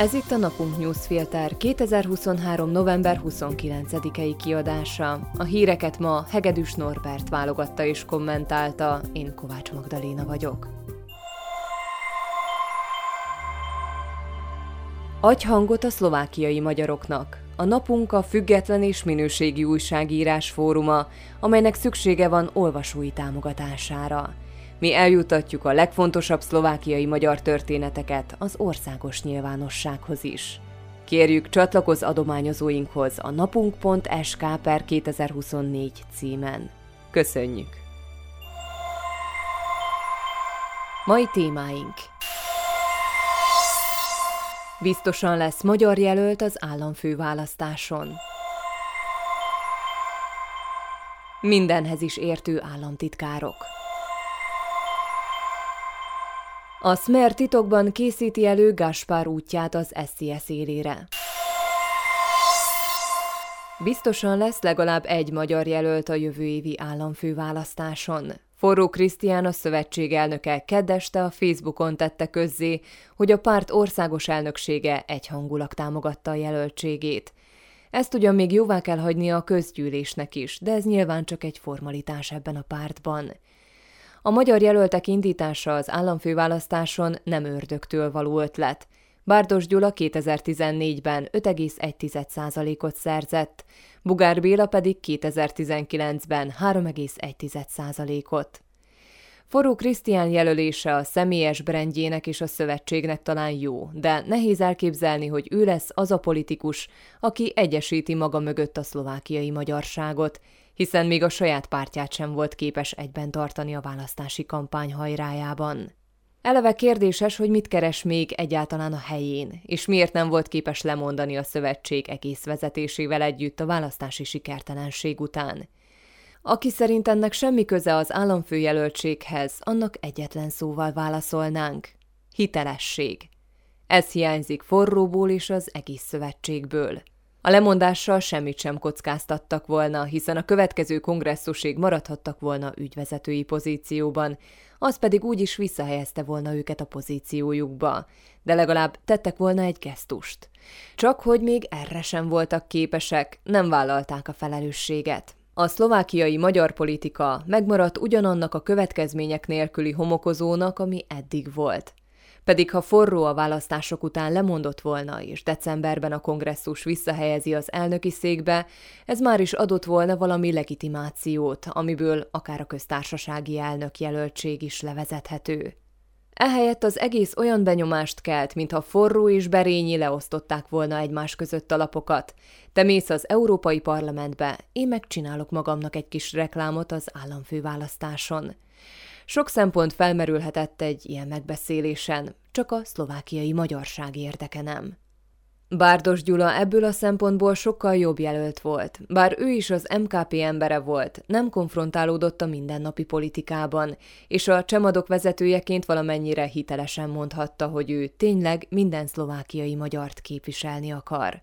Ez itt a Napunk Newsfilter 2023. november 29-i kiadása. A híreket ma Hegedűs Norbert válogatta és kommentálta, én Kovács Magdaléna vagyok. Adj hangot a szlovákiai magyaroknak. A napunk a független és minőségi újságírás fóruma, amelynek szüksége van olvasói támogatására. Mi eljutatjuk a legfontosabb szlovákiai magyar történeteket az országos nyilvánossághoz is. Kérjük csatlakoz adományozóinkhoz a napunk.sk per 2024 címen. Köszönjük! Mai témáink Biztosan lesz magyar jelölt az államfőválasztáson. Mindenhez is értő államtitkárok. A Smer titokban készíti elő Gaspar útját az SZSZ élére. Biztosan lesz legalább egy magyar jelölt a jövő évi államfőválasztáson. Forró Krisztián a szövetség elnöke keddeste a Facebookon tette közzé, hogy a párt országos elnöksége egyhangulag támogatta a jelöltségét. Ezt ugyan még jóvá kell hagynia a közgyűlésnek is, de ez nyilván csak egy formalitás ebben a pártban. A magyar jelöltek indítása az államfőválasztáson nem ördögtől való ötlet. Bárdos Gyula 2014-ben 5,1%-ot szerzett, Bugár Béla pedig 2019-ben 3,1%-ot. Forró Krisztián jelölése a személyes brendjének és a szövetségnek talán jó, de nehéz elképzelni, hogy ő lesz az a politikus, aki egyesíti maga mögött a szlovákiai magyarságot, hiszen még a saját pártját sem volt képes egyben tartani a választási kampány hajrájában. Eleve kérdéses, hogy mit keres még egyáltalán a helyén, és miért nem volt képes lemondani a szövetség egész vezetésével együtt a választási sikertelenség után. Aki szerint ennek semmi köze az államfőjelöltséghez, annak egyetlen szóval válaszolnánk. Hitelesség. Ez hiányzik forróból és az egész szövetségből. A lemondással semmit sem kockáztattak volna, hiszen a következő kongresszusig maradhattak volna ügyvezetői pozícióban, az pedig úgy is visszahelyezte volna őket a pozíciójukba, de legalább tettek volna egy gesztust. Csak hogy még erre sem voltak képesek, nem vállalták a felelősséget. A szlovákiai magyar politika megmaradt ugyanannak a következmények nélküli homokozónak, ami eddig volt. Pedig ha forró a választások után lemondott volna, és decemberben a kongresszus visszahelyezi az elnöki székbe, ez már is adott volna valami legitimációt, amiből akár a köztársasági elnök jelöltség is levezethető. Ehelyett az egész olyan benyomást kelt, mintha forró és berényi leosztották volna egymás között a lapokat. Te mész az Európai Parlamentbe, én megcsinálok magamnak egy kis reklámot az államfőválasztáson. Sok szempont felmerülhetett egy ilyen megbeszélésen, csak a szlovákiai magyarság érdeke nem. Bárdos Gyula ebből a szempontból sokkal jobb jelölt volt, bár ő is az MKP embere volt, nem konfrontálódott a mindennapi politikában, és a csemadok vezetőjeként valamennyire hitelesen mondhatta, hogy ő tényleg minden szlovákiai magyart képviselni akar.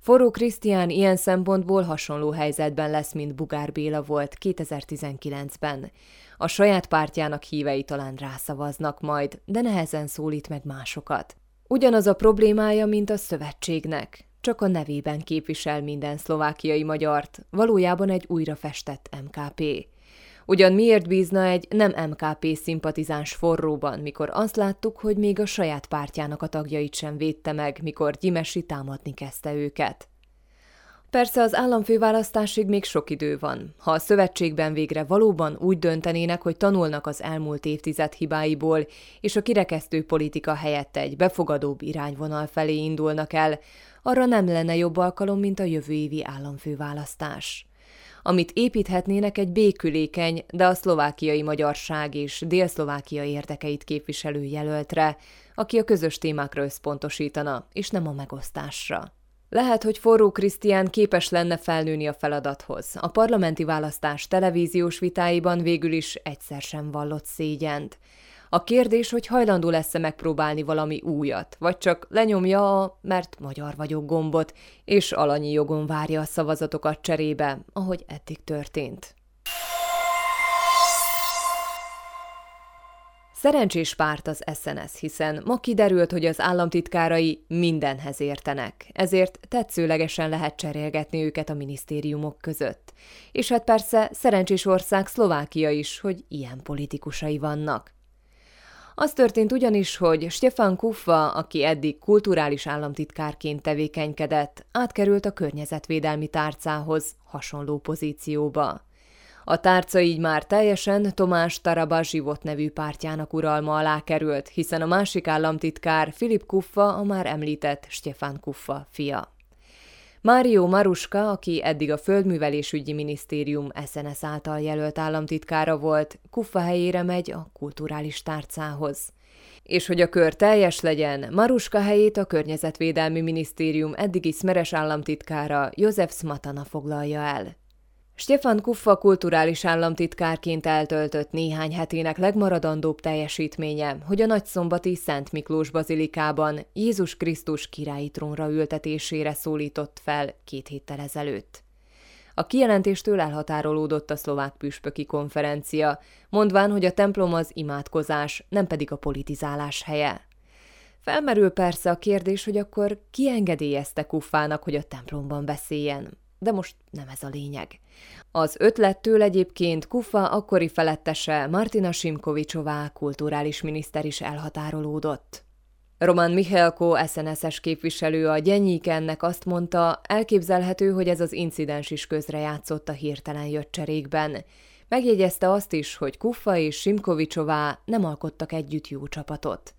Forró Krisztián ilyen szempontból hasonló helyzetben lesz, mint Bugár Béla volt 2019-ben. A saját pártjának hívei talán rászavaznak majd, de nehezen szólít meg másokat. Ugyanaz a problémája, mint a szövetségnek, csak a nevében képvisel minden szlovákiai magyart, valójában egy újra festett MKP. Ugyan miért bízna egy nem MKP szimpatizáns forróban, mikor azt láttuk, hogy még a saját pártjának a tagjait sem védte meg, mikor Gyimesi támadni kezdte őket. Persze az államfőválasztásig még sok idő van. Ha a szövetségben végre valóban úgy döntenének, hogy tanulnak az elmúlt évtized hibáiból, és a kirekesztő politika helyett egy befogadóbb irányvonal felé indulnak el, arra nem lenne jobb alkalom, mint a jövő évi államfőválasztás. Amit építhetnének egy békülékeny, de a szlovákiai magyarság és délszlovákia érdekeit képviselő jelöltre, aki a közös témákra összpontosítana, és nem a megosztásra. Lehet, hogy forró Krisztián képes lenne felnőni a feladathoz. A parlamenti választás televíziós vitáiban végül is egyszer sem vallott szégyent. A kérdés, hogy hajlandó lesz-e megpróbálni valami újat, vagy csak lenyomja a mert magyar vagyok gombot, és alanyi jogon várja a szavazatokat cserébe, ahogy eddig történt. Szerencsés párt az SNS, hiszen ma kiderült, hogy az államtitkárai mindenhez értenek, ezért tetszőlegesen lehet cserélgetni őket a minisztériumok között. És hát persze szerencsés ország Szlovákia is, hogy ilyen politikusai vannak. Az történt ugyanis, hogy Stefan Kuffa, aki eddig kulturális államtitkárként tevékenykedett, átkerült a környezetvédelmi tárcához hasonló pozícióba. A tárca így már teljesen Tomás Taraba Zsivot nevű pártjának uralma alá került, hiszen a másik államtitkár Filip Kuffa a már említett Stefan Kuffa fia. Mário Maruska, aki eddig a Földművelésügyi Minisztérium SNS által jelölt államtitkára volt, Kuffa helyére megy a kulturális tárcához. És hogy a kör teljes legyen, Maruska helyét a Környezetvédelmi Minisztérium eddigi szmeres államtitkára József Smatana foglalja el. Stefan Kuffa kulturális államtitkárként eltöltött néhány hetének legmaradandóbb teljesítménye, hogy a nagyszombati Szent Miklós bazilikában Jézus Krisztus királyi trónra ültetésére szólított fel két héttel ezelőtt. A kijelentéstől elhatárolódott a szlovák püspöki konferencia, mondván, hogy a templom az imádkozás, nem pedig a politizálás helye. Felmerül persze a kérdés, hogy akkor ki engedélyezte Kuffának, hogy a templomban beszéljen de most nem ez a lényeg. Az ötlettől egyébként Kufa akkori felettese Martina Simkovicsová kulturális miniszter is elhatárolódott. Roman Michelko, SNS-es képviselő a Gyenyíkennek azt mondta, elképzelhető, hogy ez az incidens is közrejátszott a hirtelen jött cserékben. Megjegyezte azt is, hogy Kuffa és Simkovicsová nem alkottak együtt jó csapatot.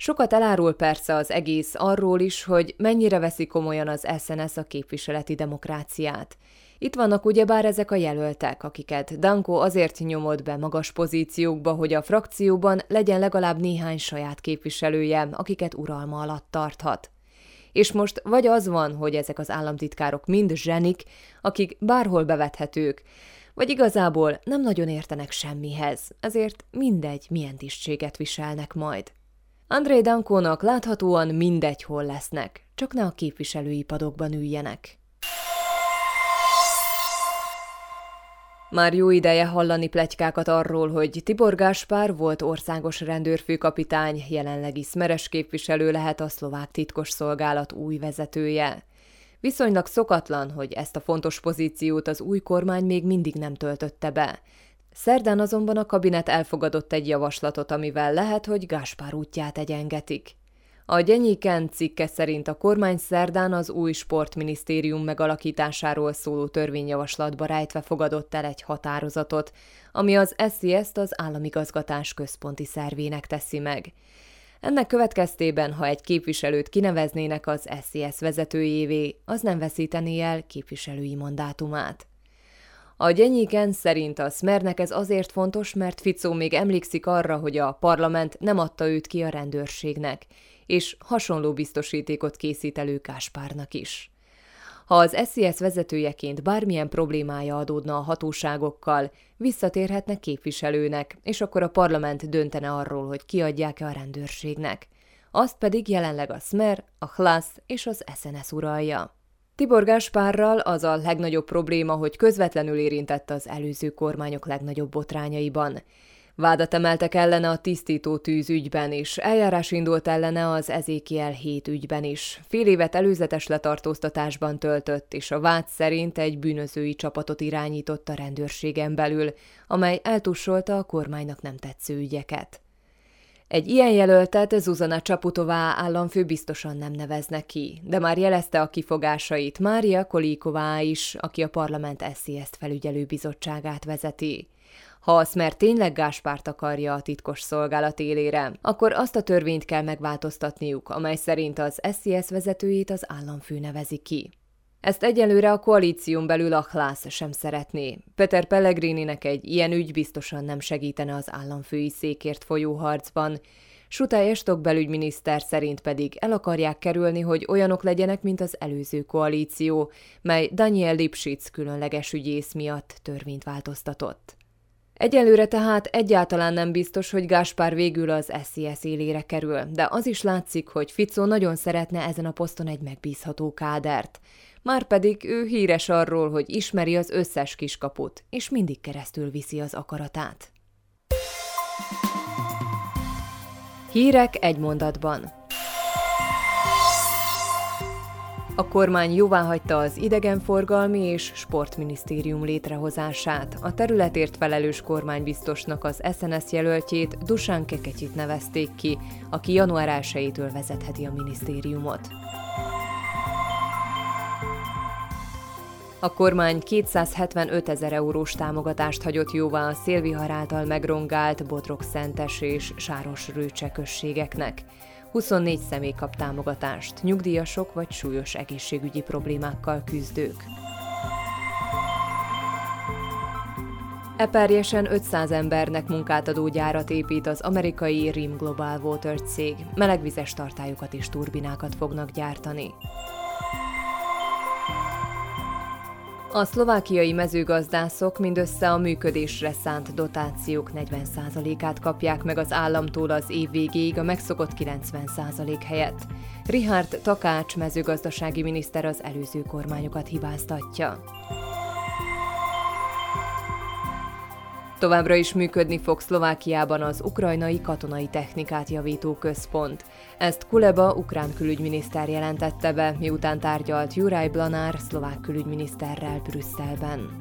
Sokat elárul persze az egész arról is, hogy mennyire veszi komolyan az SNS a képviseleti demokráciát. Itt vannak ugyebár ezek a jelöltek, akiket Danko azért nyomott be magas pozíciókba, hogy a frakcióban legyen legalább néhány saját képviselője, akiket uralma alatt tarthat. És most vagy az van, hogy ezek az államtitkárok mind zsenik, akik bárhol bevethetők, vagy igazából nem nagyon értenek semmihez, ezért mindegy, milyen tisztséget viselnek majd. André Dankónak láthatóan mindegy hol lesznek, csak ne a képviselői padokban üljenek. Már jó ideje hallani plegykákat arról, hogy Tibor Gáspár volt országos rendőrfőkapitány, jelenlegi szmeres képviselő lehet a szlovák titkos szolgálat új vezetője. Viszonylag szokatlan, hogy ezt a fontos pozíciót az új kormány még mindig nem töltötte be. Szerdán azonban a kabinet elfogadott egy javaslatot, amivel lehet, hogy Gáspár útját egyengetik. A Gyenyiken cikke szerint a kormány szerdán az új sportminisztérium megalakításáról szóló törvényjavaslatba rejtve fogadott el egy határozatot, ami az SZSZ-t az államigazgatás központi szervének teszi meg. Ennek következtében, ha egy képviselőt kineveznének az SZSZ vezetőjévé, az nem veszítené el képviselői mandátumát. A Gyenyiken szerint a Smernek ez azért fontos, mert Ficó még emlékszik arra, hogy a parlament nem adta őt ki a rendőrségnek, és hasonló biztosítékot készít elő Káspárnak is. Ha az SZSZ vezetőjeként bármilyen problémája adódna a hatóságokkal, visszatérhetne képviselőnek, és akkor a parlament döntene arról, hogy kiadják-e a rendőrségnek. Azt pedig jelenleg a Smer, a Hlász és az SNS uralja. Tibor Gáspárral az a legnagyobb probléma, hogy közvetlenül érintett az előző kormányok legnagyobb botrányaiban. Vádat emeltek ellene a tisztító tűz ügyben is, eljárás indult ellene az Ezékiel 7 ügyben is. Fél évet előzetes letartóztatásban töltött, és a vád szerint egy bűnözői csapatot irányított a rendőrségen belül, amely eltussolta a kormánynak nem tetsző ügyeket. Egy ilyen jelöltet Zuzana Csaputová államfő biztosan nem neveznek ki, de már jelezte a kifogásait Mária Kolíková is, aki a parlament SZSZ felügyelő bizottságát vezeti. Ha a Smer tényleg Gáspárt akarja a titkos szolgálat élére, akkor azt a törvényt kell megváltoztatniuk, amely szerint az SZSZ vezetőjét az államfő nevezi ki. Ezt egyelőre a koalíción belül a Hlász sem szeretné. Peter Pellegrininek egy ilyen ügy biztosan nem segítene az államfői székért folyó harcban. Sutály Estok belügyminiszter szerint pedig el akarják kerülni, hogy olyanok legyenek, mint az előző koalíció, mely Daniel Lipschitz különleges ügyész miatt törvényt változtatott. Egyelőre tehát egyáltalán nem biztos, hogy Gáspár végül az SZSZ élére kerül, de az is látszik, hogy Ficó nagyon szeretne ezen a poszton egy megbízható kádert. Márpedig ő híres arról, hogy ismeri az összes kiskaput, és mindig keresztül viszi az akaratát. Hírek egy mondatban. A kormány jóváhagyta az idegenforgalmi és sportminisztérium létrehozását. A területért felelős kormánybiztosnak az SNS jelöltjét Dusán Keketyit nevezték ki, aki január 1-től vezetheti a minisztériumot. A kormány 275 ezer eurós támogatást hagyott jóvá a szélvihar által megrongált Bodrog-Szentes és Sáros Rőcse községeknek. 24 személy kap támogatást, nyugdíjasok vagy súlyos egészségügyi problémákkal küzdők. Eperjesen 500 embernek munkát adó gyárat épít az amerikai Rim Global Water cég. Melegvizes tartályokat és turbinákat fognak gyártani. A szlovákiai mezőgazdászok mindössze a működésre szánt dotációk 40%-át kapják meg az államtól az év végéig a megszokott 90% helyett. Richard Takács mezőgazdasági miniszter az előző kormányokat hibáztatja. Továbbra is működni fog Szlovákiában az ukrajnai katonai technikát javító központ. Ezt Kuleba ukrán külügyminiszter jelentette be, miután tárgyalt Juraj Blanár szlovák külügyminiszterrel Brüsszelben.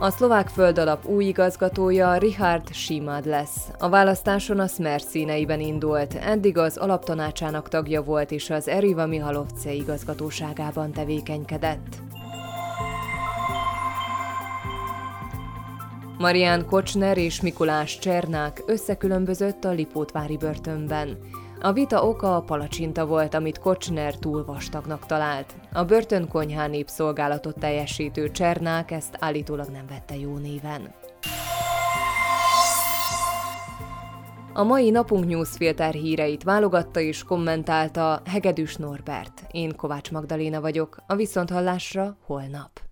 A szlovák földalap új igazgatója Richard Simad lesz. A választáson a Smer színeiben indult, eddig az alaptanácsának tagja volt és az Eriva Mihalovce igazgatóságában tevékenykedett. Marian Kocsner és Mikulás Csernák összekülönbözött a Lipótvári börtönben. A vita oka a palacsinta volt, amit Kocsner túl vastagnak talált. A börtönkonyhán népszolgálatot teljesítő Csernák ezt állítólag nem vette jó néven. A mai napunk newsfilter híreit válogatta és kommentálta Hegedűs Norbert. Én Kovács Magdaléna vagyok, a Viszonthallásra holnap.